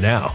now.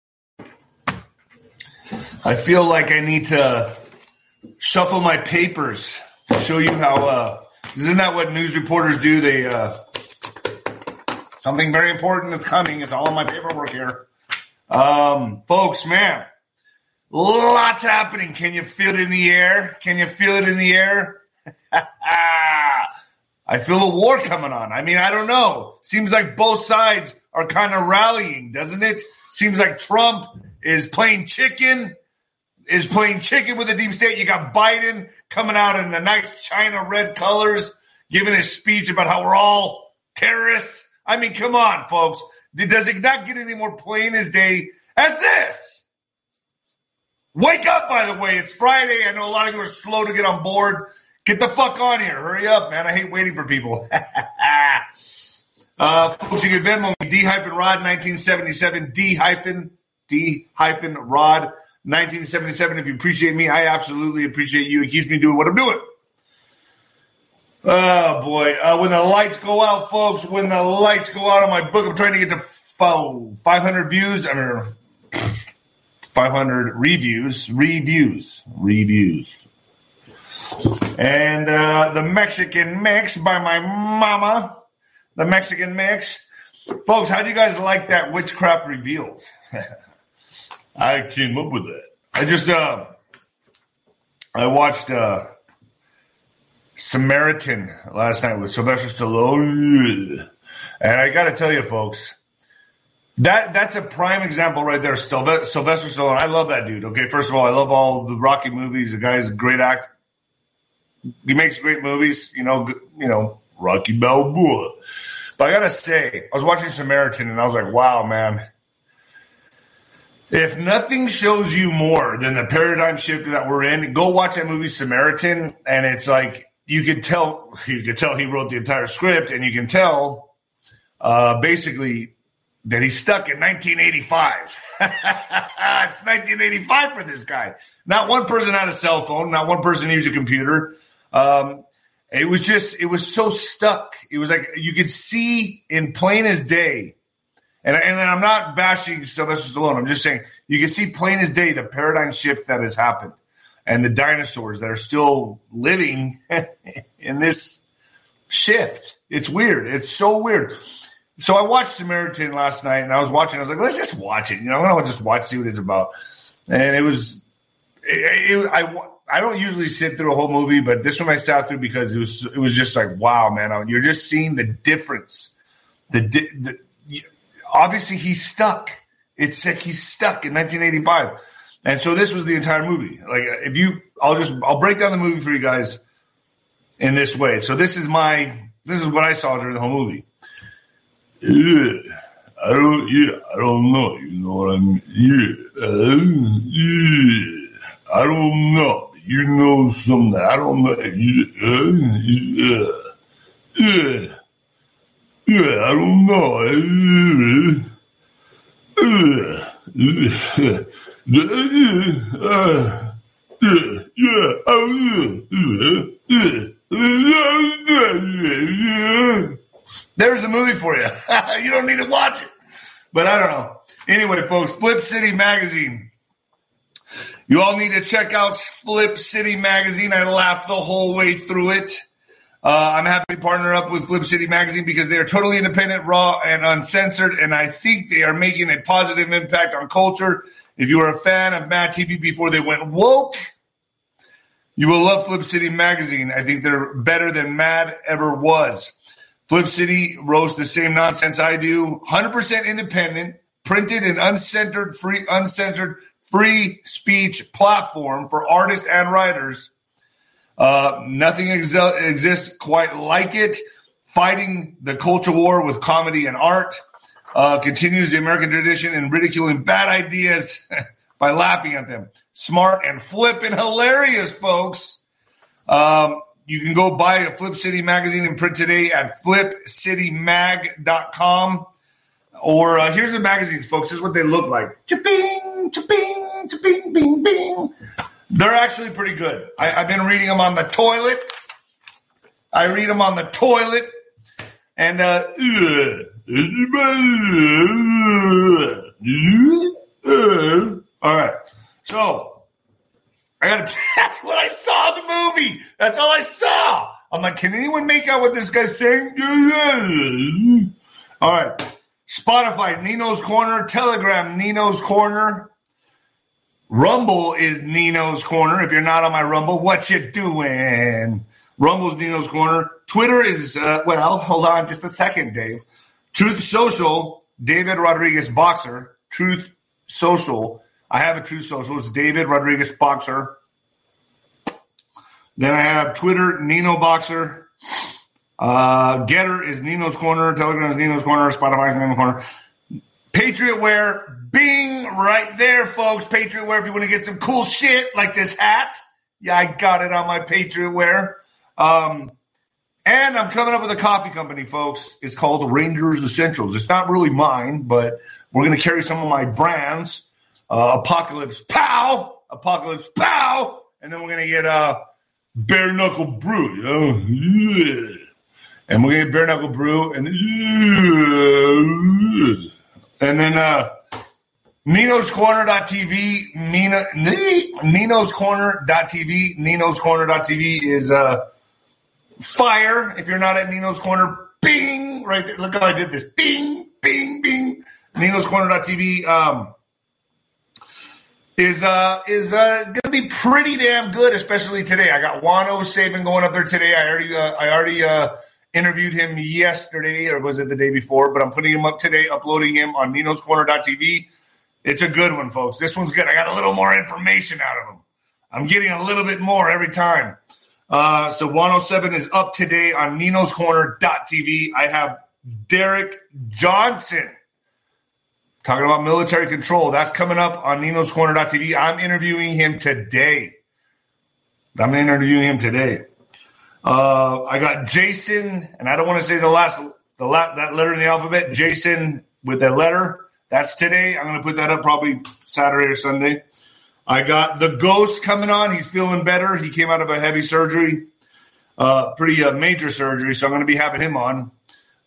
I feel like I need to shuffle my papers to show you how. Uh, isn't that what news reporters do? They uh, something very important is coming. It's all in my paperwork here, um, folks. Man, lots happening. Can you feel it in the air? Can you feel it in the air? I feel a war coming on. I mean, I don't know. Seems like both sides are kind of rallying, doesn't it? Seems like Trump is playing chicken, is playing chicken with the deep state. You got Biden coming out in the nice China red colors, giving his speech about how we're all terrorists. I mean, come on, folks. Does it not get any more plain as day as this? Wake up, by the way. It's Friday. I know a lot of you are slow to get on board. Get the fuck on here. Hurry up, man. I hate waiting for people. uh, folks, you can Venmo me, D hyphen Rod 1977, D hyphen, D hyphen Rod 1977. If you appreciate me, I absolutely appreciate you. It keeps me doing what I'm doing. Oh boy. Uh, when the lights go out, folks, when the lights go out on my book, I'm trying to get to 500 views. I mean, 500 reviews, reviews, reviews. And uh, the Mexican mix by my mama. The Mexican mix. Folks, how do you guys like that witchcraft revealed? I came up with that. I just uh I watched uh Samaritan last night with Sylvester Stallone. And I gotta tell you, folks, that that's a prime example right there. Sylvester Stallone. I love that dude. Okay, first of all, I love all the Rocky movies. The guy's a great actor he makes great movies, you know, you know, Rocky Balboa. But I gotta say, I was watching Samaritan and I was like, wow, man. If nothing shows you more than the paradigm shift that we're in, go watch that movie Samaritan, and it's like you could tell you could tell he wrote the entire script, and you can tell uh, basically that he's stuck in 1985. it's 1985 for this guy. Not one person had a cell phone. Not one person used a computer. Um, it was just, it was so stuck. It was like you could see in plain as day. And, and I'm not bashing Sylvester Stallone. I'm just saying you can see plain as day the paradigm shift that has happened and the dinosaurs that are still living in this shift. It's weird. It's so weird. So I watched Samaritan last night and I was watching. I was like, let's just watch it. You know, I'm going to just watch, see what it's about. And it was, it, it, I, I don't usually sit through a whole movie, but this one I sat through because it was it was just like wow, man! You're just seeing the difference. The, the obviously he's stuck. It's like he's stuck in 1985, and so this was the entire movie. Like if you, I'll just I'll break down the movie for you guys in this way. So this is my this is what I saw during the whole movie. Yeah, I don't. Yeah, I don't know. You know what I mean? Yeah, uh, yeah. I don't know you know something. I don't know. Yeah, yeah, yeah. I don't know. Yeah, Yeah, yeah. There's a movie for you. you don't need to watch it. But I don't know. Anyway, folks, Flip City Magazine you all need to check out Flip City Magazine. I laughed the whole way through it. Uh, I'm happy to partner up with Flip City Magazine because they are totally independent, raw, and uncensored, and I think they are making a positive impact on culture. If you are a fan of Mad TV before they went woke, you will love Flip City Magazine. I think they're better than Mad ever was. Flip City roasts the same nonsense I do, 100% independent, printed and uncensored, free, uncensored free speech platform for artists and writers. Uh, nothing ex- exists quite like it. Fighting the culture war with comedy and art. uh, continues the American tradition in ridiculing bad ideas by laughing at them. Smart and flippin' hilarious, folks. Um, you can go buy a Flip City magazine in print today at flipcitymag.com. Or uh, here's the magazines, folks. This is what they look like. Cha-bing, cha-bing, cha-bing, bing, bing. They're actually pretty good. I, have been reading them on the toilet. I read them on the toilet. And, uh, all right. So, I got that's what I saw the movie. That's all I saw. I'm like, can anyone make out what this guy's saying? All right. Spotify, Nino's Corner, Telegram, Nino's Corner. Rumble is Nino's Corner. If you're not on my Rumble, what you doing? Rumble's Nino's Corner. Twitter is, uh, well, hold on just a second, Dave. Truth Social, David Rodriguez Boxer. Truth Social. I have a Truth Social. It's David Rodriguez Boxer. Then I have Twitter, Nino Boxer. Uh, Gettr is Nino's Corner. Telegram is Nino's Corner. Spotify is Nino's Corner. Patriot Wear, Bing, right there, folks. Patriot Wear, if you want to get some cool shit like this hat. Yeah, I got it on my Patriot Wear. Um, and I'm coming up with a coffee company, folks. It's called Rangers Essentials. It's not really mine, but we're going to carry some of my brands. Uh, Apocalypse Pow, Apocalypse Pow, and then we're going to get uh, Bare Knuckle Brew. Yeah and we're gonna get bare knuckle brew and and then uh Nino's Corner.tv, Nina, Nino's Corner.tv, Nino's is uh, fire. If you're not at Nino's Corner, bing, right there. Look how I did this. Bing, bing, bing. Nino's Corner.tv um, is uh, is uh, to be pretty damn good, especially today. I got Juan O Savin going up there today. I already, uh, I already uh, interviewed him yesterday, or was it the day before? But I'm putting him up today, uploading him on Nino's Corner.tv. It's a good one, folks. This one's good. I got a little more information out of him. I'm getting a little bit more every time. Uh, so 107 is up today on Nino's Corner.tv. I have Derek Johnson talking about military control. That's coming up on Nino's Corner.tv. I'm interviewing him today. I'm interviewing him today. Uh, I got Jason, and I don't want to say the last the la- that letter in the alphabet. Jason with that letter. That's today. I'm going to put that up probably Saturday or Sunday. I got the ghost coming on. He's feeling better. He came out of a heavy surgery, uh, pretty uh, major surgery. So I'm going to be having him on.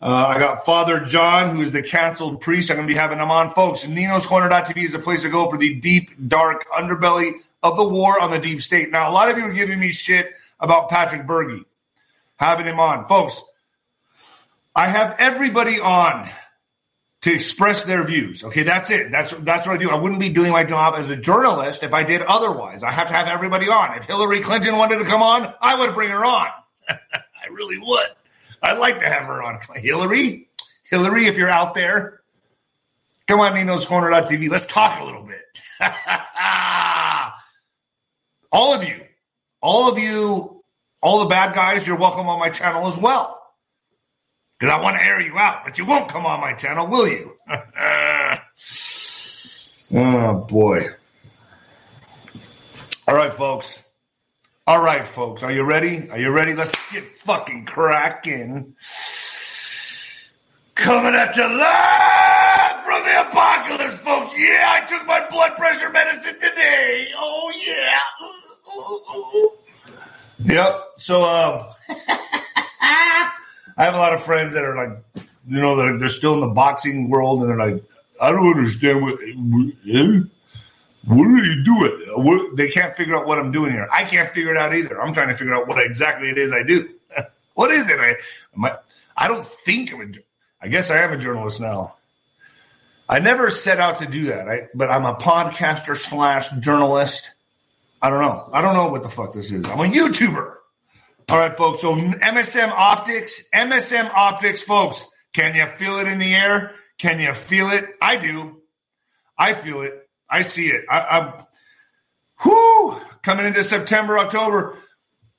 Uh, I got Father John, who is the canceled priest. I'm going to be having him on. Folks, Nino's Corner.tv is a place to go for the deep, dark underbelly of the war on the deep state. Now, a lot of you are giving me shit about Patrick Bergy, having him on. Folks, I have everybody on to express their views. Okay, that's it. That's that's what I do. I wouldn't be doing my job as a journalist if I did otherwise. I have to have everybody on. If Hillary Clinton wanted to come on, I would bring her on. I really would. I'd like to have her on. Hillary, Hillary, if you're out there, come on, Nino's Corner.tv. Let's talk a little bit. all of you, all of you, all the bad guys, you're welcome on my channel as well. Because I want to air you out, but you won't come on my channel, will you? oh, boy. All right, folks. All right, folks. Are you ready? Are you ready? Let's get fucking cracking. Coming at you live from the apocalypse, folks. Yeah, I took my blood pressure medicine today. Oh, yeah. Yep. So, um, I have a lot of friends that are like, you know, they're, they're still in the boxing world, and they're like, I don't understand what. Eh? What are you doing? What, they can't figure out what I'm doing here. I can't figure it out either. I'm trying to figure out what exactly it is I do. what is it? I, I, I don't think I'm a. I guess I am a journalist now. I never set out to do that, I, but I'm a podcaster slash journalist. I don't know. I don't know what the fuck this is. I'm a YouTuber. All right, folks. So MSM Optics, MSM Optics, folks. Can you feel it in the air? Can you feel it? I do. I feel it. I see it. I, am whoo, coming into September, October.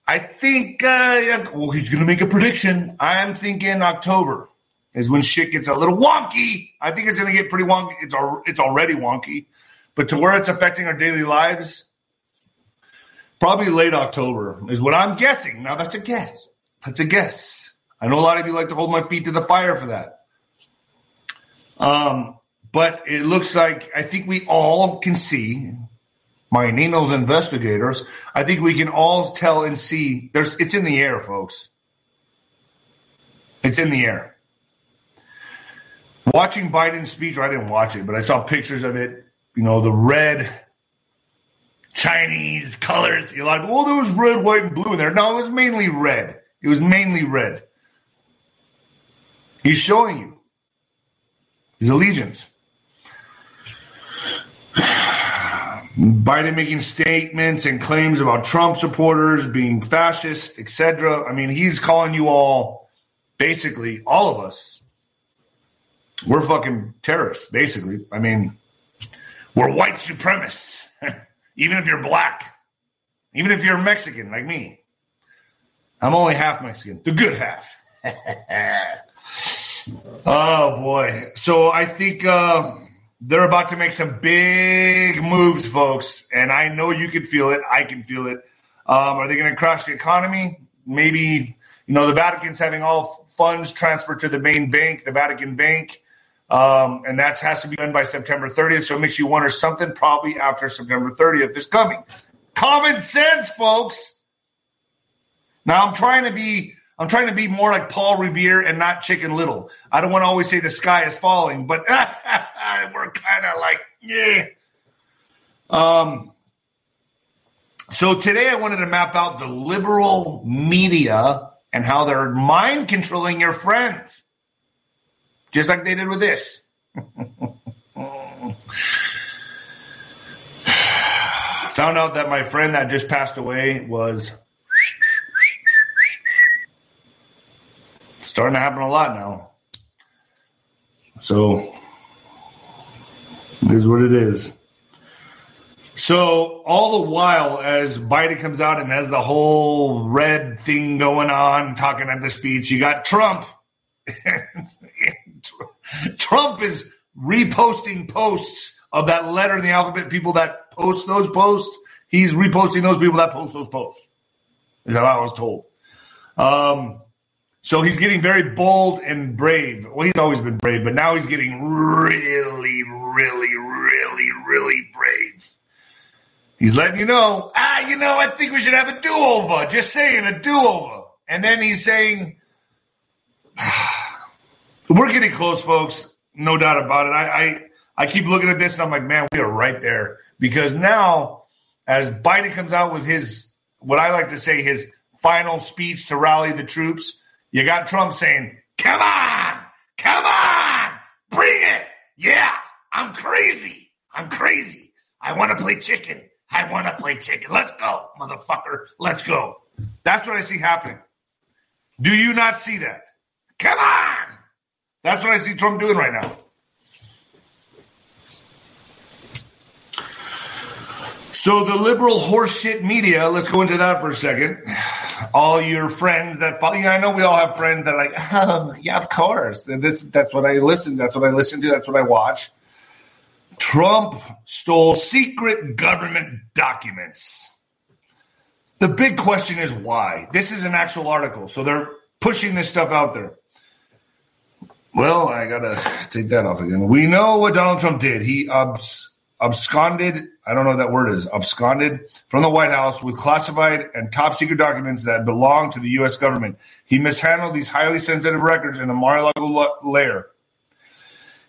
I think, uh, well, he's going to make a prediction. I'm thinking October. is when shit gets a little wonky. I think it's going to get pretty wonky. It's al- it's already wonky, but to where it's affecting our daily lives, probably late October is what I'm guessing. Now that's a guess. That's a guess. I know a lot of you like to hold my feet to the fire for that. Um, but it looks like I think we all can see my Nino's investigators. I think we can all tell and see. There's it's in the air, folks. It's in the air. Watching Biden's speech, I didn't watch it, but I saw pictures of it. You know, the red Chinese colors. You're like, well, there was red, white, and blue in there. No, it was mainly red. It was mainly red. He's showing you his allegiance. Biden making statements and claims about Trump supporters being fascist, etc. I mean, he's calling you all, basically, all of us. We're fucking terrorists, basically. I mean, we're white supremacists, even if you're black, even if you're Mexican like me. I'm only half Mexican, the good half. oh boy! So I think. Uh, they're about to make some big moves, folks, and I know you can feel it. I can feel it. Um, are they going to crash the economy? Maybe. You know, the Vatican's having all funds transferred to the main bank, the Vatican Bank, um, and that has to be done by September 30th. So it makes you wonder something probably after September 30th is coming. Common sense, folks. Now I'm trying to be I'm trying to be more like Paul Revere and not Chicken Little. I don't want to always say the sky is falling, but we're kind of like, yeah. Um, so today I wanted to map out the liberal media and how they're mind controlling your friends, just like they did with this. Found out that my friend that just passed away was starting to happen a lot now. So, this is what it is. So, all the while, as Biden comes out and has the whole red thing going on, talking at the speech, you got Trump. Trump is reposting posts of that letter in the alphabet people that post those posts. He's reposting those people that post those posts. Is that what I was told. Um, so he's getting very bold and brave. Well, he's always been brave, but now he's getting really, really, really, really brave. He's letting you know, ah, you know, I think we should have a do over. Just saying, a do over. And then he's saying, we're getting close, folks. No doubt about it. I, I, I keep looking at this and I'm like, man, we are right there. Because now, as Biden comes out with his, what I like to say, his final speech to rally the troops, you got Trump saying, come on, come on, bring it. Yeah, I'm crazy. I'm crazy. I want to play chicken. I want to play chicken. Let's go, motherfucker. Let's go. That's what I see happening. Do you not see that? Come on. That's what I see Trump doing right now. So the liberal horseshit media, let's go into that for a second. All your friends that follow, yeah, I know we all have friends that are like, oh, yeah, of course. And this, that's what I listen. That's what I listen to. That's what I watch. Trump stole secret government documents. The big question is why. This is an actual article, so they're pushing this stuff out there. Well, I gotta take that off again. We know what Donald Trump did. He abs- absconded, I don't know what that word is, absconded from the White House with classified and top secret documents that belong to the U.S. government. He mishandled these highly sensitive records in the Mar-a-Lago layer.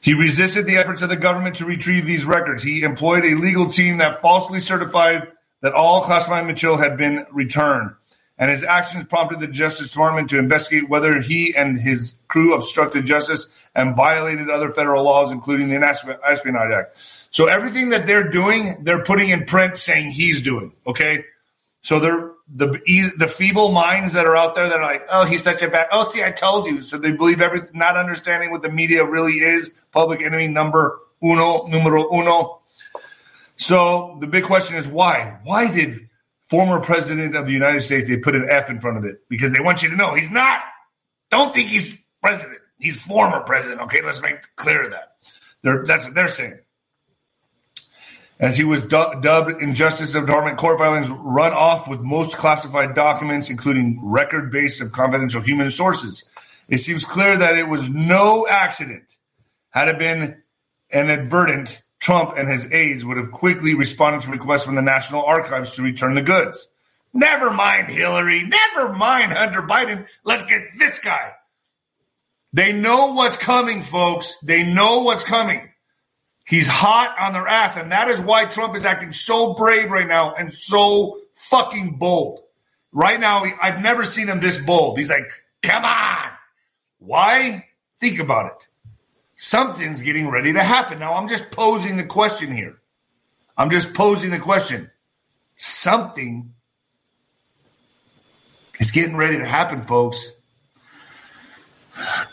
He resisted the efforts of the government to retrieve these records. He employed a legal team that falsely certified that all classified material had been returned. And his actions prompted the Justice Department to investigate whether he and his crew obstructed justice and violated other federal laws, including the Espionage Act. So everything that they're doing, they're putting in print saying he's doing. Okay. So they're the the feeble minds that are out there that are like, oh, he's such a bad. Oh, see, I told you. So they believe everything, not understanding what the media really is. Public enemy number uno, numero uno. So the big question is why? Why did former president of the United States they put an F in front of it? Because they want you to know he's not. Don't think he's president. He's former president. Okay, let's make clear that. They're, that's what they're saying. As he was du- dubbed Injustice of Department court filings run off with most classified documents, including record base of confidential human sources. It seems clear that it was no accident. Had it been an inadvertent, Trump and his aides would have quickly responded to requests from the National Archives to return the goods. Never mind Hillary. Never mind Hunter Biden. Let's get this guy. They know what's coming, folks. They know what's coming. He's hot on their ass. And that is why Trump is acting so brave right now and so fucking bold. Right now, I've never seen him this bold. He's like, come on. Why? Think about it. Something's getting ready to happen. Now, I'm just posing the question here. I'm just posing the question. Something is getting ready to happen, folks.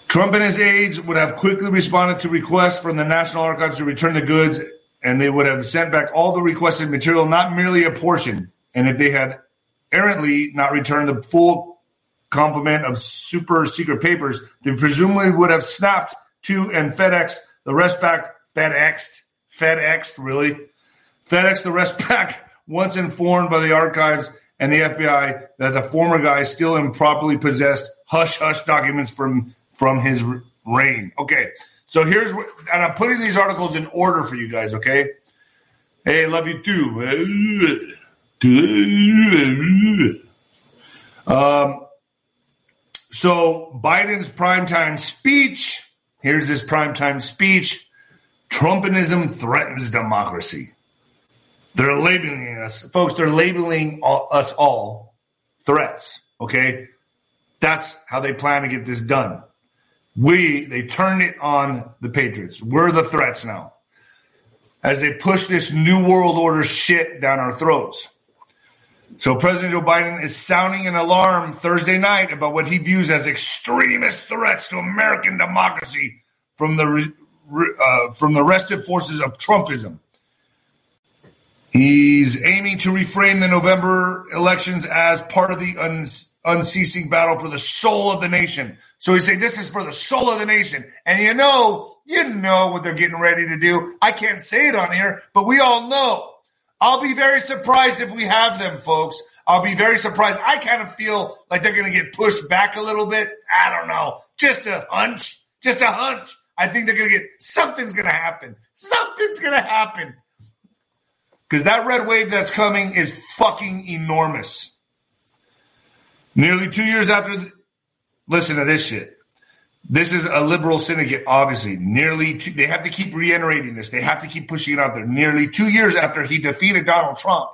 Trump and his aides would have quickly responded to requests from the National Archives to return the goods, and they would have sent back all the requested material, not merely a portion. And if they had errantly not returned the full complement of super secret papers, they presumably would have snapped to and FedEx the rest back. FedExed, FedExed, really? FedEx the rest back once informed by the archives and the FBI that the former guy still improperly possessed hush hush documents from from his reign. Okay, so here's and I'm putting these articles in order for you guys. Okay, hey, love you too. Um, so Biden's primetime speech. Here's his primetime speech. Trumpinism threatens democracy. They're labeling us, folks. They're labeling all, us all threats. Okay, that's how they plan to get this done. We they turned it on the Patriots. We're the threats now, as they push this new world order shit down our throats. So President Joe Biden is sounding an alarm Thursday night about what he views as extremist threats to American democracy from the uh, from the restive forces of Trumpism. He's aiming to reframe the November elections as part of the unceasing battle for the soul of the nation. So he's saying this is for the soul of the nation. And you know, you know what they're getting ready to do. I can't say it on here, but we all know. I'll be very surprised if we have them, folks. I'll be very surprised. I kind of feel like they're going to get pushed back a little bit. I don't know. Just a hunch. Just a hunch. I think they're going to get something's going to happen. Something's going to happen. Because that red wave that's coming is fucking enormous. Nearly two years after, the, listen to this shit. This is a liberal syndicate, obviously. Nearly, two, they have to keep reiterating this. They have to keep pushing it out there. Nearly two years after he defeated Donald Trump,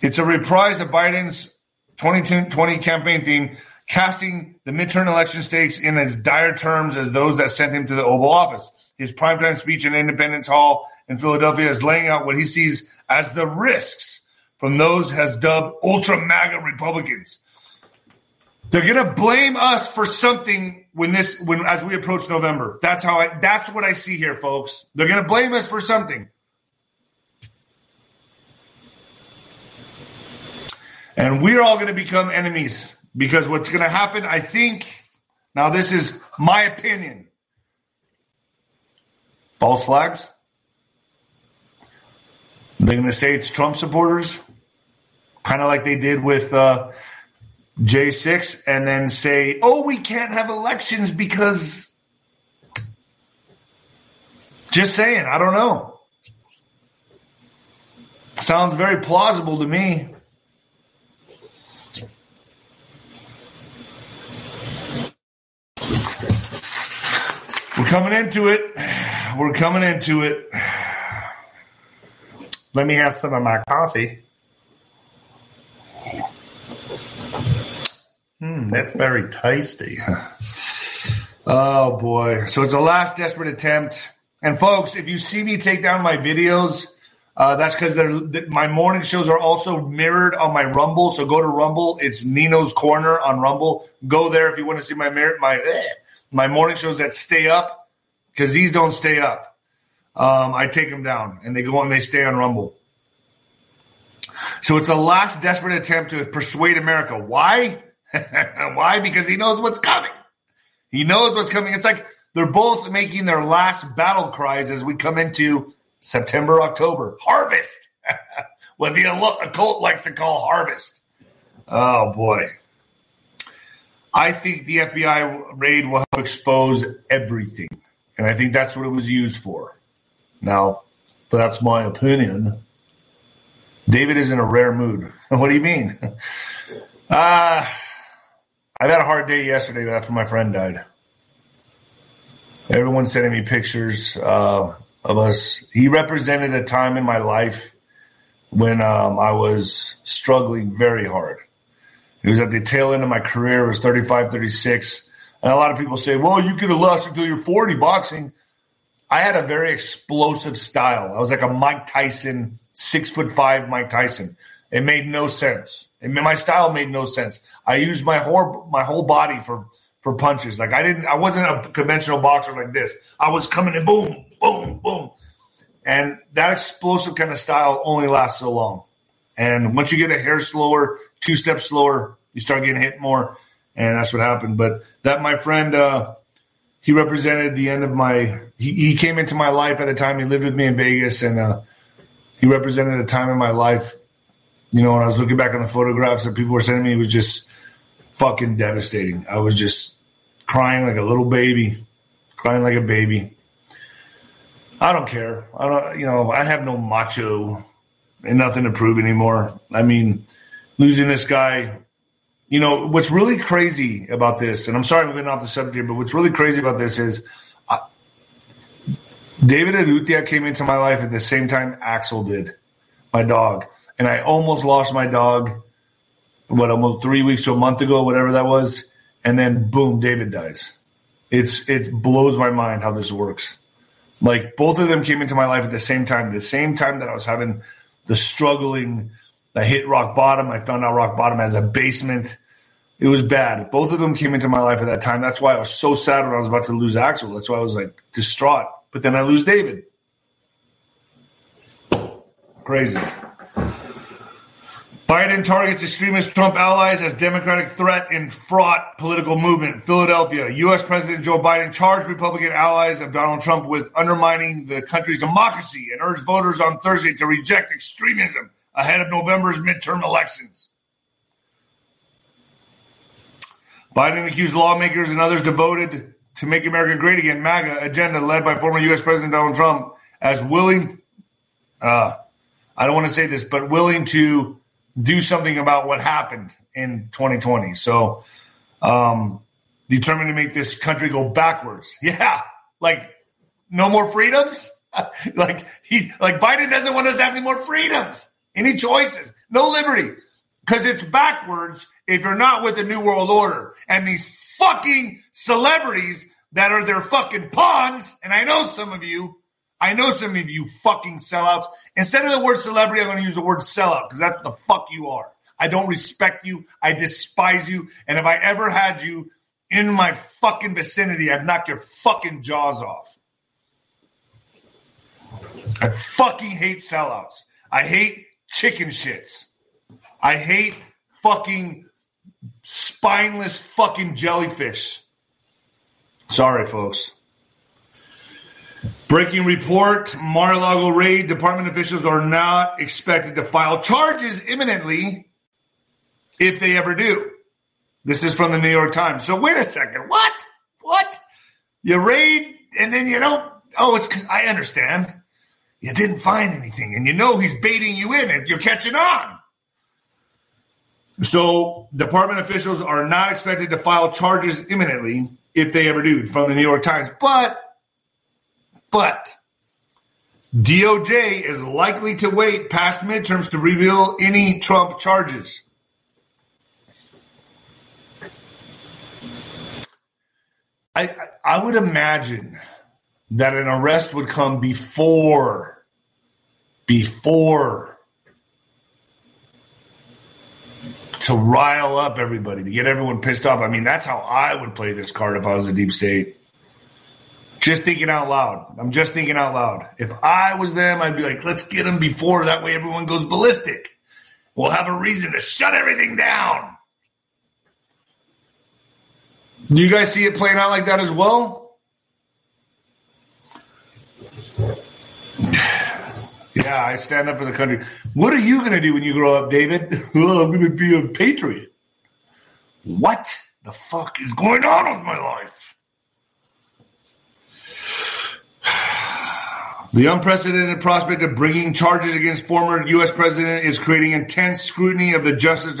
it's a reprise of Biden's 2020 campaign theme, casting the midterm election stakes in as dire terms as those that sent him to the Oval Office. His primetime speech in Independence Hall in Philadelphia is laying out what he sees as the risks from those has dubbed ultra MAGA Republicans. They're gonna blame us for something when this when as we approach November. That's how I that's what I see here, folks. They're gonna blame us for something. And we're all gonna become enemies because what's gonna happen, I think, now this is my opinion. False flags they're to say it's Trump supporters, kind of like they did with uh, J6, and then say, oh, we can't have elections because. Just saying, I don't know. Sounds very plausible to me. We're coming into it. We're coming into it. Let me have some of my coffee. Hmm, that's very tasty. oh boy. So it's a last desperate attempt. And folks, if you see me take down my videos, uh, that's because my morning shows are also mirrored on my Rumble. So go to Rumble. It's Nino's Corner on Rumble. Go there if you want to see my my eh, my morning shows that stay up because these don't stay up um, I take them down and they go and they stay on Rumble. So it's a last desperate attempt to persuade America. Why? Why? Because he knows what's coming. He knows what's coming. It's like they're both making their last battle cries as we come into September, October. Harvest. what the occult likes to call harvest. Oh, boy. I think the FBI raid will help expose everything. And I think that's what it was used for. Now, that's my opinion. David is in a rare mood. What do you mean? Uh, I've had a hard day yesterday after my friend died. Everyone's sending me pictures uh, of us. He represented a time in my life when um, I was struggling very hard. It was at the tail end of my career. It was 35, 36. And a lot of people say, well, you could have lasted until you're 40 boxing. I had a very explosive style. I was like a Mike Tyson, six foot five Mike Tyson. It made no sense. It, my style made no sense. I used my whole my whole body for for punches. Like I didn't. I wasn't a conventional boxer like this. I was coming in, boom, boom, boom, and that explosive kind of style only lasts so long. And once you get a hair slower, two steps slower, you start getting hit more, and that's what happened. But that, my friend, uh, he represented the end of my. He, he, came into my life at a time. He lived with me in Vegas, and uh, he represented a time in my life. You know, when I was looking back on the photographs that people were sending me, it was just fucking devastating. I was just crying like a little baby, crying like a baby. I don't care. I don't. You know, I have no macho and nothing to prove anymore. I mean, losing this guy. You know what's really crazy about this, and I'm sorry I'm getting off the subject here, but what's really crazy about this is I, David Urrutia came into my life at the same time Axel did, my dog, and I almost lost my dog. What almost three weeks to a month ago, whatever that was, and then boom, David dies. It's it blows my mind how this works. Like both of them came into my life at the same time, the same time that I was having the struggling. I hit rock bottom. I found out rock bottom as a basement. It was bad. Both of them came into my life at that time. That's why I was so sad when I was about to lose Axel. That's why I was like distraught. But then I lose David. Crazy. Biden targets extremist Trump allies as Democratic threat in fraught political movement. Philadelphia. U.S. President Joe Biden charged Republican allies of Donald Trump with undermining the country's democracy and urged voters on Thursday to reject extremism ahead of November's midterm elections. Biden accused lawmakers and others devoted to Make America Great Again MAGA agenda led by former U.S. President Donald Trump as willing, uh, I don't want to say this, but willing to do something about what happened in 2020. So, um, determined to make this country go backwards. Yeah, like no more freedoms. like he, like Biden doesn't want us to have any more freedoms, any choices, no liberty, because it's backwards if you're not with the new world order and these fucking celebrities that are their fucking pawns. And I know some of you, I know some of you fucking sellouts Instead of the word celebrity, I'm going to use the word sellout because that's the fuck you are. I don't respect you. I despise you. And if I ever had you in my fucking vicinity, I'd knock your fucking jaws off. I fucking hate sellouts. I hate chicken shits. I hate fucking spineless fucking jellyfish. Sorry, folks. Breaking report Mar-a-Lago raid. Department officials are not expected to file charges imminently if they ever do. This is from the New York Times. So wait a second. What? What? You raid and then you don't. Oh, it's because I understand. You didn't find anything and you know he's baiting you in and you're catching on. So department officials are not expected to file charges imminently if they ever do from the New York Times. But but DOJ is likely to wait past midterms to reveal any Trump charges. I, I would imagine that an arrest would come before, before to rile up everybody, to get everyone pissed off. I mean, that's how I would play this card if I was a deep state. Just thinking out loud. I'm just thinking out loud. If I was them, I'd be like, let's get them before that way everyone goes ballistic. We'll have a reason to shut everything down. Do you guys see it playing out like that as well? Yeah, I stand up for the country. What are you going to do when you grow up, David? oh, I'm going to be a patriot. What the fuck is going on with my life? The unprecedented prospect of bringing charges against former U.S. president is creating intense scrutiny of the Justice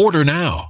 Order now.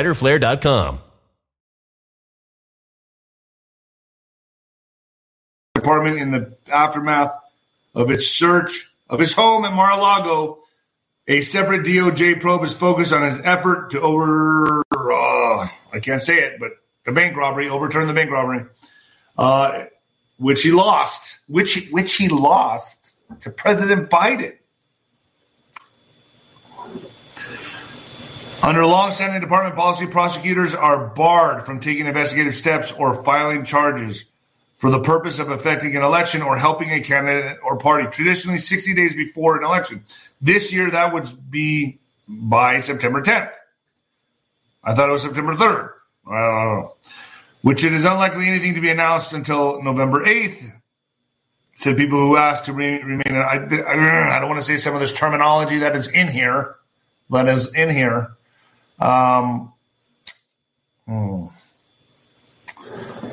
fighterflare.com. Department in the aftermath of its search of his home at Mar-a-Lago, a separate DOJ probe is focused on his effort to over, uh, I can't say it, but the bank robbery, overturn the bank robbery, uh, which he lost, which which he lost to President Biden. Under long-standing department policy, prosecutors are barred from taking investigative steps or filing charges for the purpose of affecting an election or helping a candidate or party, traditionally 60 days before an election. This year, that would be by September 10th. I thought it was September 3rd. I don't know. Which it is unlikely anything to be announced until November 8th. Said people who asked to remain. I, I don't want to say some of this terminology that is in here, that is in here. Um, hmm.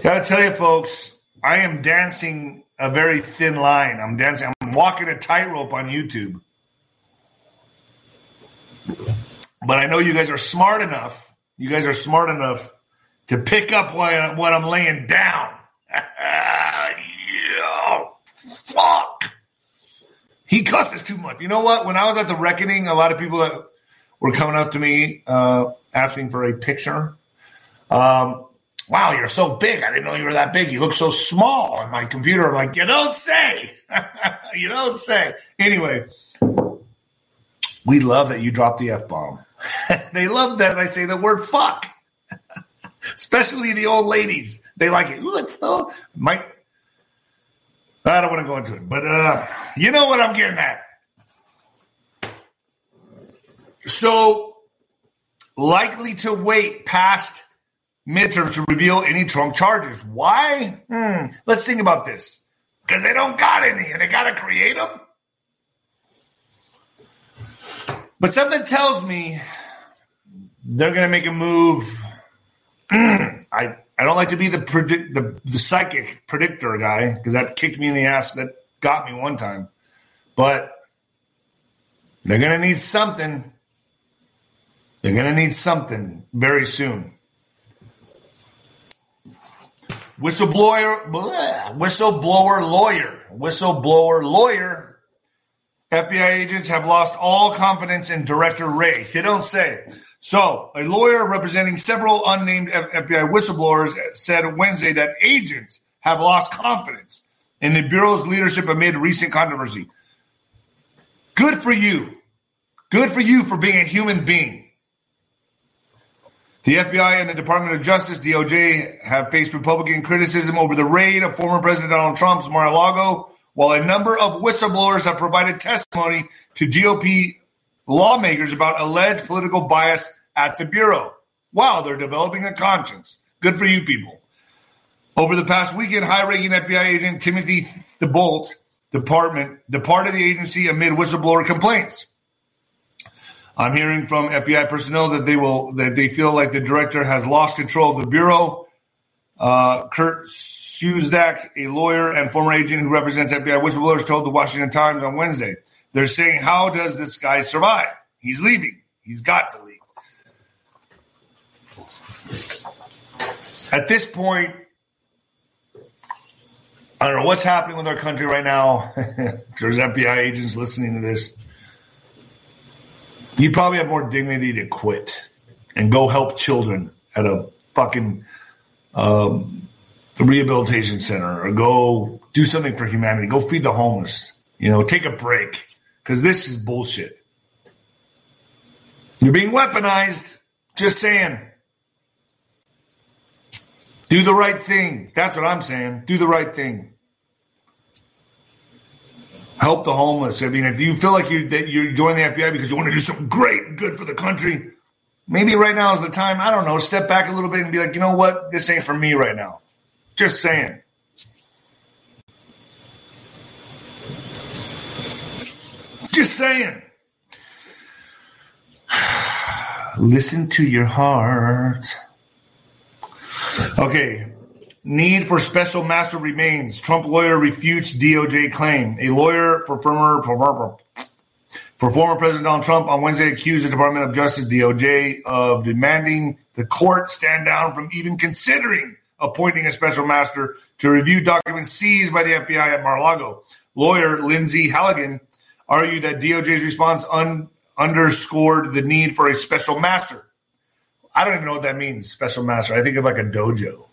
Got to tell you, folks, I am dancing a very thin line. I'm dancing. I'm walking a tightrope on YouTube. But I know you guys are smart enough. You guys are smart enough to pick up what, what I'm laying down. yeah, fuck. He cusses too much. You know what? When I was at the reckoning, a lot of people that were coming up to me uh, asking for a picture. Um, wow, you're so big. I didn't know you were that big. You look so small on my computer. I'm like, you don't say. you don't say. Anyway, we love that you drop the F bomb. they love that I say the word fuck. Especially the old ladies. They like it. Ooh, so my I don't want to go into it, but uh, you know what I'm getting at. So likely to wait past midterms to reveal any Trump charges. Why? Hmm. Let's think about this. Because they don't got any and they got to create them. But something tells me they're going to make a move. I I don't like to be the predict the, the psychic predictor guy because that kicked me in the ass. That got me one time, but they're going to need something. They're going to need something very soon. Whistleblower, bleh, whistleblower lawyer, whistleblower lawyer. FBI agents have lost all confidence in Director Wray. They don't say. So, a lawyer representing several unnamed FBI whistleblowers said Wednesday that agents have lost confidence in the Bureau's leadership amid recent controversy. Good for you. Good for you for being a human being. The FBI and the Department of Justice, DOJ, have faced Republican criticism over the raid of former President Donald Trump's Mar-a-Lago, while a number of whistleblowers have provided testimony to GOP lawmakers about alleged political bias at the Bureau. Wow, they're developing a conscience. Good for you people. Over the past weekend, high-ranking FBI agent Timothy Thibault department departed the agency amid whistleblower complaints. I'm hearing from FBI personnel that they will that they feel like the director has lost control of the bureau. Uh, Kurt Siuzdak, a lawyer and former agent who represents FBI whistleblowers, told the Washington Times on Wednesday. They're saying, "How does this guy survive? He's leaving. He's got to leave." At this point, I don't know what's happening with our country right now. There's FBI agents listening to this you probably have more dignity to quit and go help children at a fucking um, rehabilitation center or go do something for humanity. Go feed the homeless. You know, take a break because this is bullshit. You're being weaponized. Just saying. Do the right thing. That's what I'm saying. Do the right thing help the homeless. I mean, if you feel like you that you join the FBI because you want to do something great, good for the country, maybe right now is the time. I don't know. Step back a little bit and be like, you know what, this ain't for me right now. Just saying. Just saying. Listen to your heart. Okay, Need for special master remains. Trump lawyer refutes DOJ claim. A lawyer for former for former President Donald Trump on Wednesday accused the Department of Justice DOJ of demanding the court stand down from even considering appointing a special master to review documents seized by the FBI at Mar-a-Lago. Lawyer Lindsey Halligan argued that DOJ's response un- underscored the need for a special master. I don't even know what that means, special master. I think of like a dojo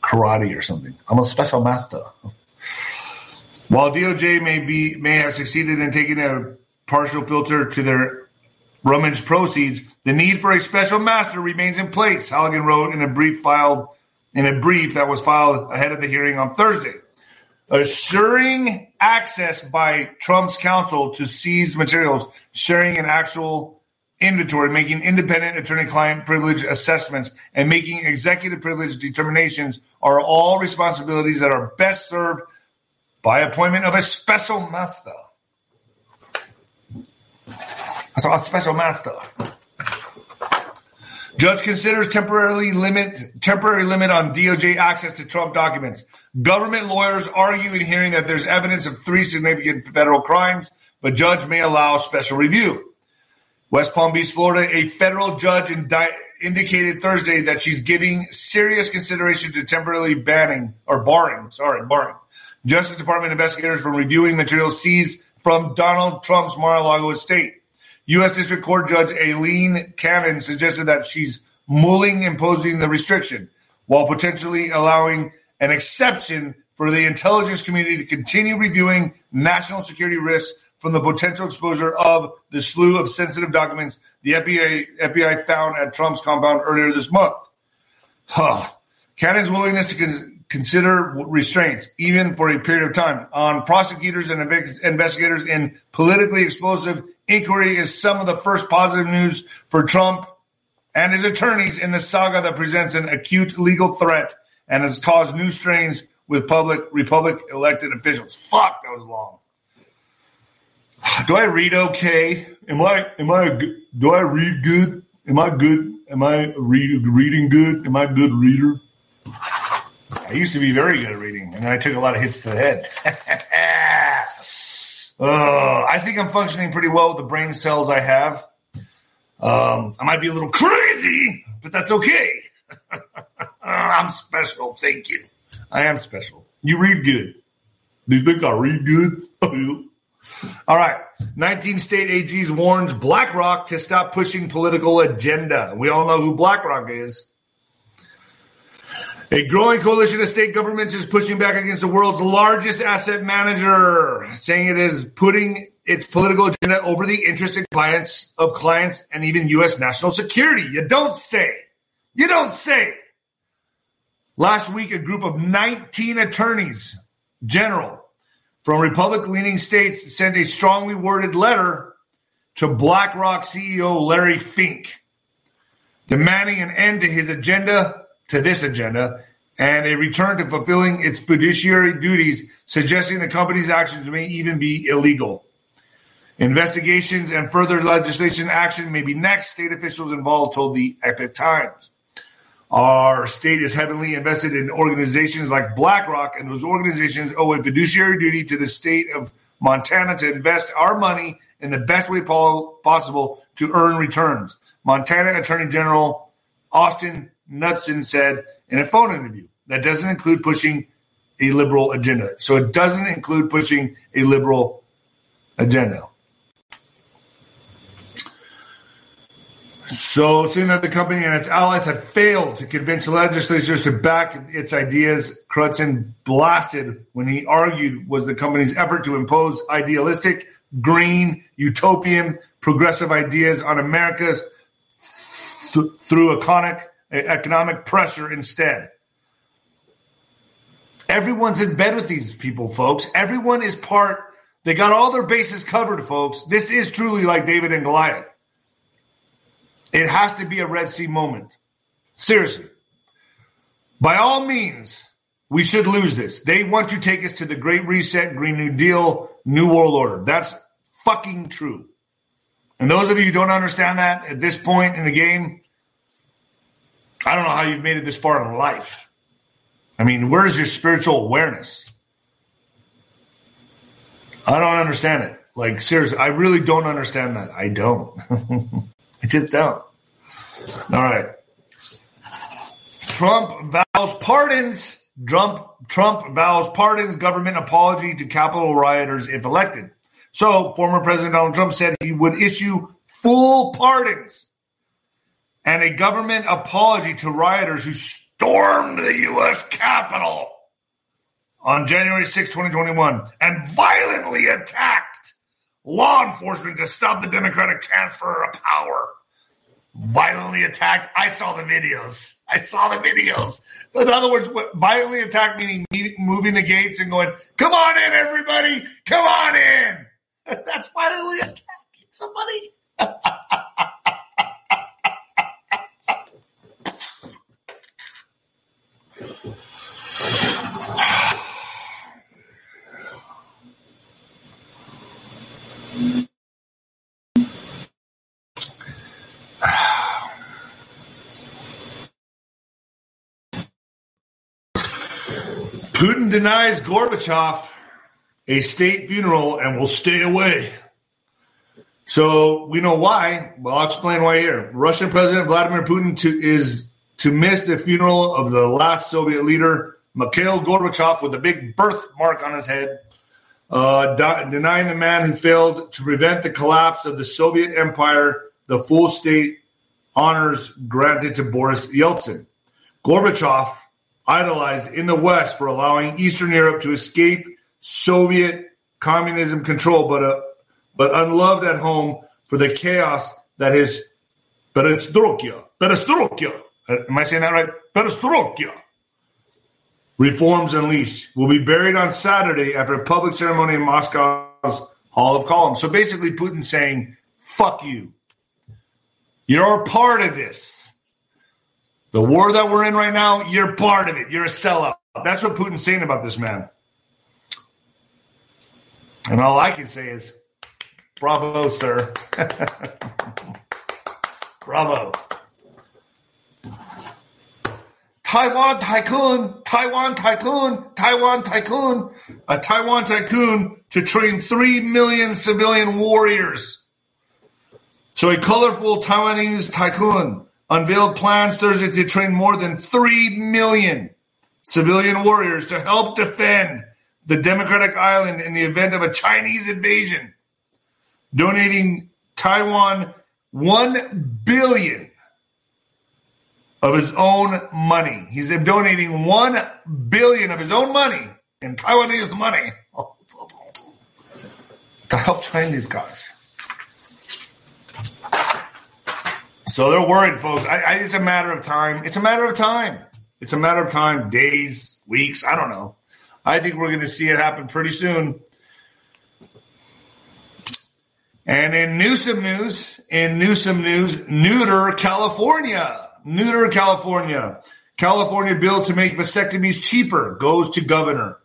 karate or something. I'm a special master. While DOJ may be may have succeeded in taking a partial filter to their rummage proceeds, the need for a special master remains in place. Halligan wrote in a brief filed in a brief that was filed ahead of the hearing on Thursday. Assuring access by Trump's counsel to seized materials, sharing an actual inventory, making independent attorney-client privilege assessments, and making executive privilege determinations are all responsibilities that are best served by appointment of a special master. So a special master. Judge considers temporarily limit temporary limit on DOJ access to Trump documents. Government lawyers argue in hearing that there's evidence of three significant federal crimes, but judge may allow special review. West Palm Beach, Florida, a federal judge indi- indicated Thursday that she's giving serious consideration to temporarily banning or barring, sorry, barring Justice Department investigators from reviewing materials seized from Donald Trump's Mar-a-Lago estate. U.S. District Court Judge Aileen Cannon suggested that she's mulling imposing the restriction while potentially allowing an exception for the intelligence community to continue reviewing national security risks from the potential exposure of the slew of sensitive documents the FBI, FBI found at Trump's compound earlier this month. Huh. Cannon's willingness to con- consider restraints, even for a period of time, on prosecutors and inve- investigators in politically explosive inquiry is some of the first positive news for Trump and his attorneys in the saga that presents an acute legal threat and has caused new strains with public Republic elected officials. Fuck, that was long. Do I read okay? Am I am I do I read good? Am I good? Am I read, reading good? Am I a good reader? I used to be very good at reading, and I took a lot of hits to the head. uh, I think I'm functioning pretty well with the brain cells I have. Um, I might be a little crazy, but that's okay. I'm special. Thank you. I am special. You read good. Do you think I read good? All right. 19 state AGs warns BlackRock to stop pushing political agenda. We all know who BlackRock is. A growing coalition of state governments is pushing back against the world's largest asset manager, saying it is putting its political agenda over the interests of clients of clients and even U.S. national security. You don't say. You don't say. Last week, a group of 19 attorneys general from Republic leaning states sent a strongly worded letter to BlackRock CEO Larry Fink, demanding an end to his agenda, to this agenda, and a return to fulfilling its fiduciary duties, suggesting the company's actions may even be illegal. Investigations and further legislation action may be next, state officials involved told the Epoch Times. Our state is heavily invested in organizations like BlackRock, and those organizations owe a fiduciary duty to the state of Montana to invest our money in the best way possible to earn returns. Montana Attorney General Austin Knudsen said in a phone interview that doesn't include pushing a liberal agenda. So it doesn't include pushing a liberal agenda. So, seeing that the company and its allies had failed to convince legislators to back its ideas, Knudsen blasted when he argued was the company's effort to impose idealistic, green, utopian, progressive ideas on America's th- through economic, economic pressure instead. Everyone's in bed with these people, folks. Everyone is part. They got all their bases covered, folks. This is truly like David and Goliath. It has to be a Red Sea moment. Seriously. By all means, we should lose this. They want to take us to the Great Reset, Green New Deal, New World Order. That's fucking true. And those of you who don't understand that at this point in the game, I don't know how you've made it this far in life. I mean, where is your spiritual awareness? I don't understand it. Like, seriously, I really don't understand that. I don't. I just don't. All right. Trump vows pardons. Trump, Trump vows pardons government apology to Capitol rioters if elected. So, former President Donald Trump said he would issue full pardons and a government apology to rioters who stormed the U.S. Capitol on January 6, 2021, and violently attacked law enforcement to stop the Democratic transfer of power. Violently attacked. I saw the videos. I saw the videos. In other words, violently attacked meaning moving the gates and going, "Come on in, everybody! Come on in." That's violently attacking somebody. Putin denies Gorbachev a state funeral and will stay away. So we know why. Well, I'll explain why here. Russian President Vladimir Putin to, is to miss the funeral of the last Soviet leader, Mikhail Gorbachev, with a big birthmark on his head. uh, denying the man who failed to prevent the collapse of the Soviet Empire the full state honors granted to Boris Yeltsin. Gorbachev, idolized in the West for allowing Eastern Europe to escape Soviet communism control, but uh, but unloved at home for the chaos that is perestroika, perestroika, am I saying that right? Perestroika reforms unleashed will be buried on Saturday after a public ceremony in Moscow's Hall of Columns. So basically, Putin saying, fuck you. You're a part of this. The war that we're in right now, you're part of it. You're a sellout. That's what Putin's saying about this man. And all I can say is, bravo, sir. bravo. Taiwan tycoon, Taiwan tycoon, Taiwan tycoon, a Taiwan tycoon to train 3 million civilian warriors. So a colorful Taiwanese tycoon unveiled plans Thursday to train more than 3 million civilian warriors to help defend the democratic island in the event of a Chinese invasion, donating Taiwan 1 billion of his own money. He's donating 1 billion of his own money in Taiwanese money to help train these guys. So they're worried, folks. I, I, it's a matter of time. It's a matter of time. It's a matter of time, days, weeks. I don't know. I think we're going to see it happen pretty soon. And in Newsom news, in Newsom news, Neuter, California, Neuter, California, California bill to make vasectomies cheaper goes to governor.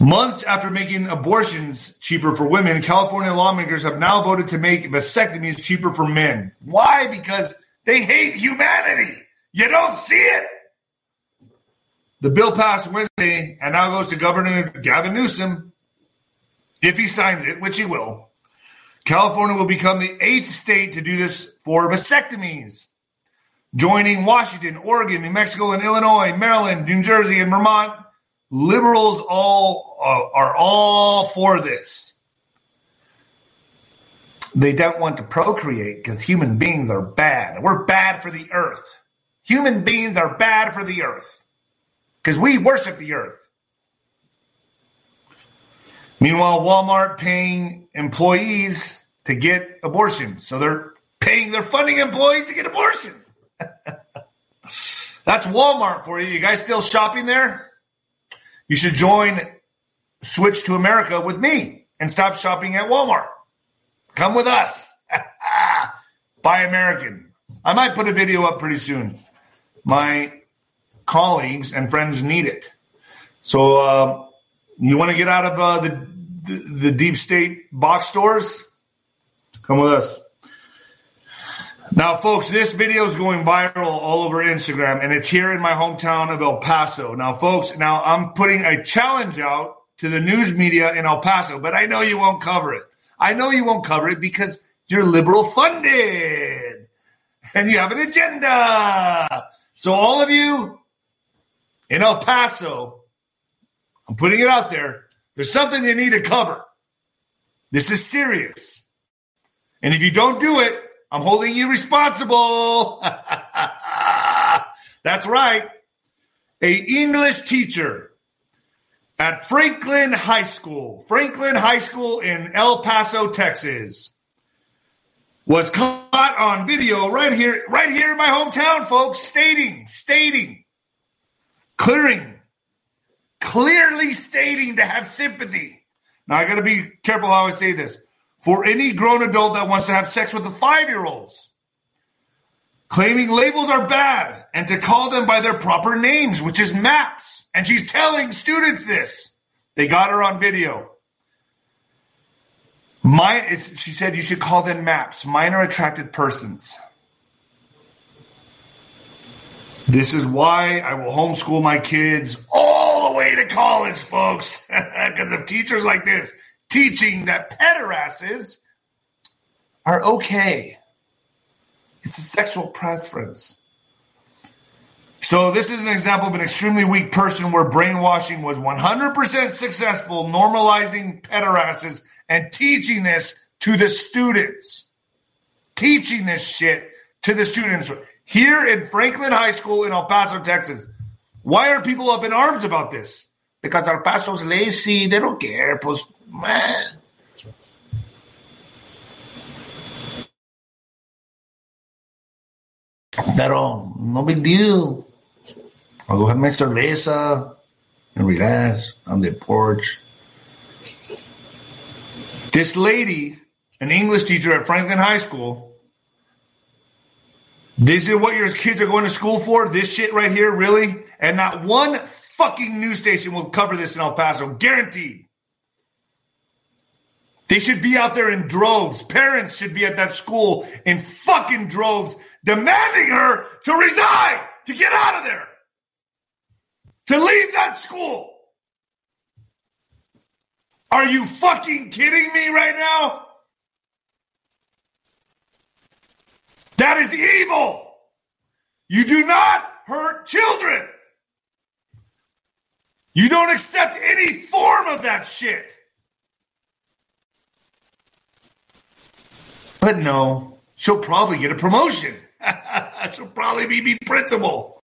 Months after making abortions cheaper for women, California lawmakers have now voted to make vasectomies cheaper for men. Why? Because they hate humanity. You don't see it. The bill passed Wednesday and now goes to Governor Gavin Newsom. If he signs it, which he will, California will become the eighth state to do this for vasectomies, joining Washington, Oregon, New Mexico, and Illinois, Maryland, New Jersey, and Vermont liberals all uh, are all for this. They don't want to procreate because human beings are bad. We're bad for the earth. Human beings are bad for the earth because we worship the earth. Meanwhile, Walmart paying employees to get abortions. So they're paying, they're funding employees to get abortions. That's Walmart for you. You guys still shopping there? You should join Switch to America with me and stop shopping at Walmart. Come with us. Buy American. I might put a video up pretty soon. My colleagues and friends need it. So uh, you want to get out of uh, the, the the deep state box stores? Come with us. Now, folks, this video is going viral all over Instagram, and it's here in my hometown of El Paso. Now, folks, now I'm putting a challenge out to the news media in El Paso, but I know you won't cover it. I know you won't cover it because you're liberal funded and you have an agenda. So, all of you in El Paso, I'm putting it out there. There's something you need to cover. This is serious. And if you don't do it, I'm holding you responsible. That's right. A English teacher at Franklin High School, Franklin High School in El Paso, Texas, was caught on video right here, right here in my hometown, folks, stating, stating, clearing, clearly stating to have sympathy. Now I got to be careful how I say this for any grown adult that wants to have sex with the five year olds, claiming labels are bad and to call them by their proper names, which is MAPS. And she's telling students this. They got her on video. My, she said you should call them MAPS, minor attracted persons. This is why I will homeschool my kids all the way to college, folks. Because of teachers like this teaching that pederasts are okay. It's a sexual preference. So this is an example of an extremely weak person where brainwashing was 100% successful, normalizing pederasts and teaching this to the students. Teaching this shit to the students here in Franklin High School in El Paso, Texas. Why are people up in arms about this? Because El Paso's lazy. They don't care. Man. Pero no big deal. I'll go have my cerveza and relax on the porch. This lady, an English teacher at Franklin High School, this is what your kids are going to school for? This shit right here, really? And not one fucking news station will cover this in El Paso. Guaranteed. They should be out there in droves. Parents should be at that school in fucking droves demanding her to resign, to get out of there, to leave that school. Are you fucking kidding me right now? That is evil. You do not hurt children. You don't accept any form of that shit. But no, she'll probably get a promotion. she'll probably be, be principal.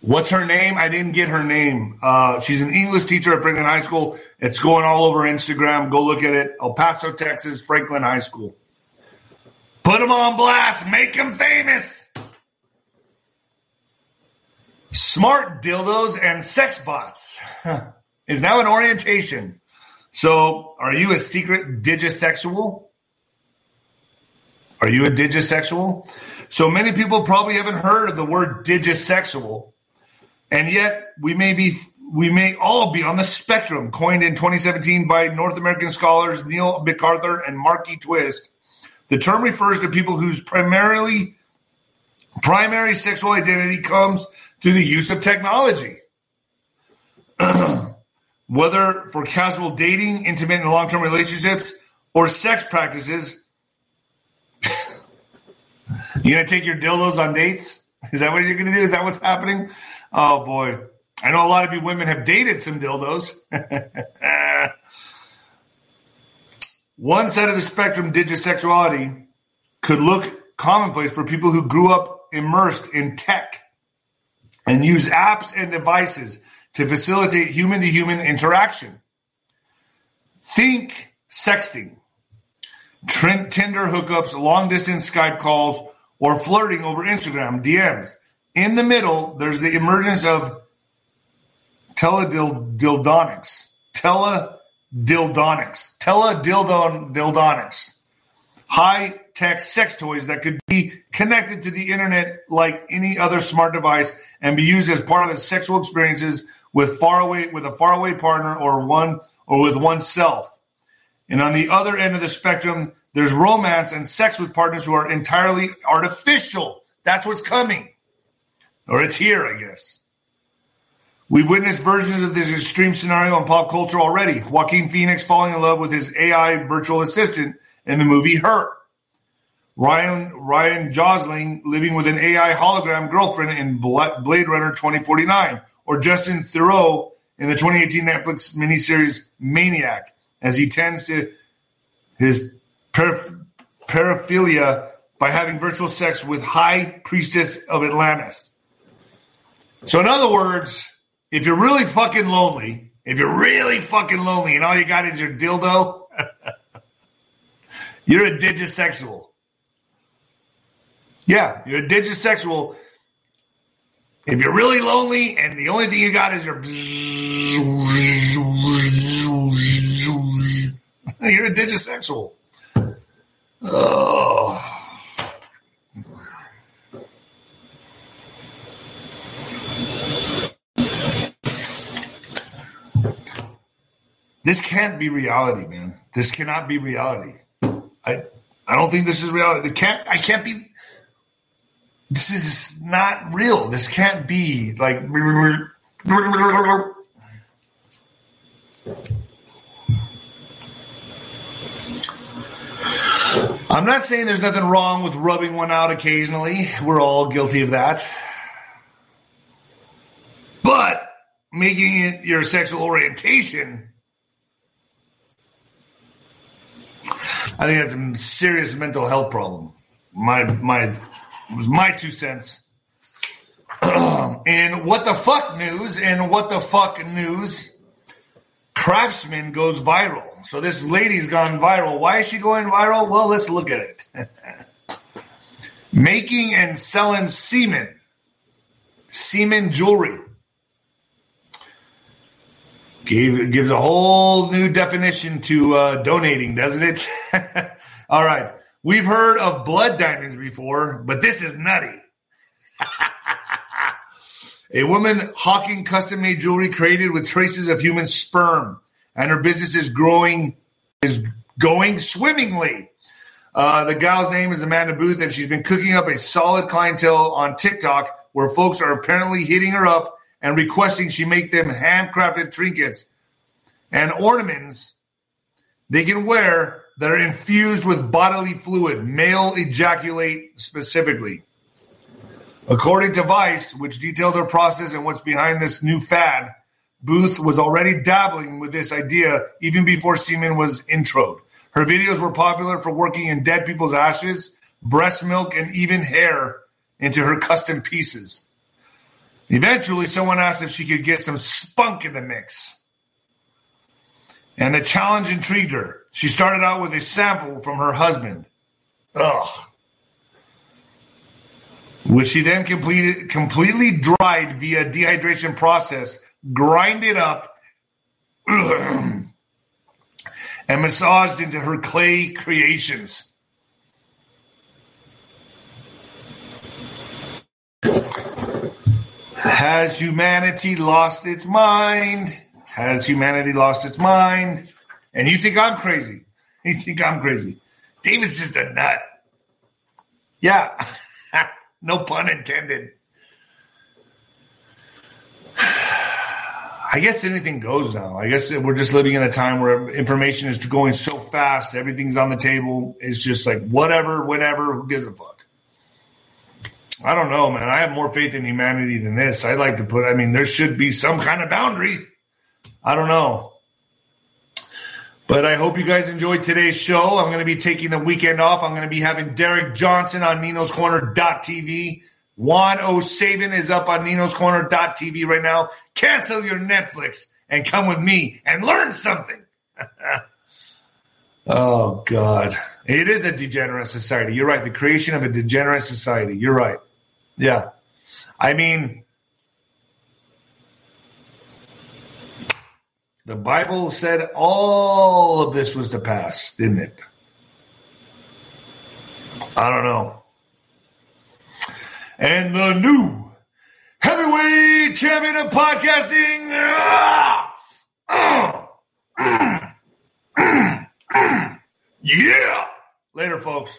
What's her name? I didn't get her name. Uh, she's an English teacher at Franklin High School. It's going all over Instagram. Go look at it. El Paso, Texas, Franklin High School. Put them on blast. Make them famous. Smart dildos and sex bots is now an orientation. So, are you a secret digisexual? Are you a digisexual? So many people probably haven't heard of the word digisexual and yet we may be we may all be on the spectrum coined in 2017 by North American scholars Neil McArthur and Markie Twist. The term refers to people whose primarily primary sexual identity comes through the use of technology. Whether for casual dating, intimate and long-term relationships, or sex practices. you gonna take your dildos on dates? Is that what you're gonna do? Is that what's happening? Oh boy. I know a lot of you women have dated some dildos. One side of the spectrum, digisexuality, could look commonplace for people who grew up immersed in tech and use apps and devices to facilitate human to human interaction. Think sexting, Tinder hookups, long distance Skype calls, or flirting over Instagram DMs. In the middle, there's the emergence of teledildonics, teledildonics, teledildonics, high tech sex toys that could be connected to the internet like any other smart device and be used as part of the sexual experiences with far away with a faraway partner or one or with oneself. And on the other end of the spectrum, there's romance and sex with partners who are entirely artificial. That's what's coming or it's here, I guess. We've witnessed versions of this extreme scenario in pop culture already. Joaquin Phoenix falling in love with his AI virtual assistant in the movie Her. Ryan Ryan Gosling living with an AI hologram girlfriend in Blade Runner 2049, or Justin Theroux in the 2018 Netflix miniseries Maniac, as he tends to his paraphilia by having virtual sex with High Priestess of Atlantis. So, in other words, if you're really fucking lonely, if you're really fucking lonely and all you got is your dildo, you're a digisexual. Yeah, you're a digisexual. If you're really lonely and the only thing you got is your you're a digisexual. Oh. This can't be reality, man. This cannot be reality. I I don't think this is reality. It can't I can't be this is not real. This can't be like. I'm not saying there's nothing wrong with rubbing one out occasionally. We're all guilty of that. But making it your sexual orientation, I think that's a serious mental health problem. My my was my two cents. and what the fuck news? And what the fuck news? Craftsman goes viral. So this lady's gone viral. Why is she going viral? Well, let's look at it. Making and selling semen, semen jewelry. Gave, gives a whole new definition to uh, donating, doesn't it? All right. We've heard of blood diamonds before, but this is nutty. a woman hawking custom made jewelry created with traces of human sperm and her business is growing, is going swimmingly. Uh, the gal's name is Amanda Booth, and she's been cooking up a solid clientele on TikTok where folks are apparently hitting her up and requesting she make them handcrafted trinkets and ornaments they can wear that are infused with bodily fluid, male ejaculate specifically. According to Vice, which detailed her process and what's behind this new fad, Booth was already dabbling with this idea even before semen was introed. Her videos were popular for working in dead people's ashes, breast milk, and even hair into her custom pieces. Eventually, someone asked if she could get some spunk in the mix. And the challenge intrigued her. She started out with a sample from her husband. Ugh. Which she then completed, completely dried via dehydration process grind it up, and massaged into her clay creations. Has humanity lost its mind? Has humanity lost its mind? And you think I'm crazy. You think I'm crazy. David's just a nut. Yeah. no pun intended. I guess anything goes now. I guess we're just living in a time where information is going so fast. Everything's on the table. It's just like whatever, whatever. Who gives a fuck? I don't know, man. I have more faith in humanity than this. I'd like to put. I mean, there should be some kind of boundary. I don't know. But I hope you guys enjoyed today's show. I'm going to be taking the weekend off. I'm going to be having Derek Johnson on Nino's Corner.tv. Juan O Savin is up on Nino's Corner.tv right now. Cancel your Netflix and come with me and learn something. oh, God. It is a degenerate society. You're right. The creation of a degenerate society. You're right. Yeah. I mean, the Bible said all of this was to pass, didn't it? I don't know and the new heavyweight champion of podcasting. Uh, uh, uh, yeah. Later, folks.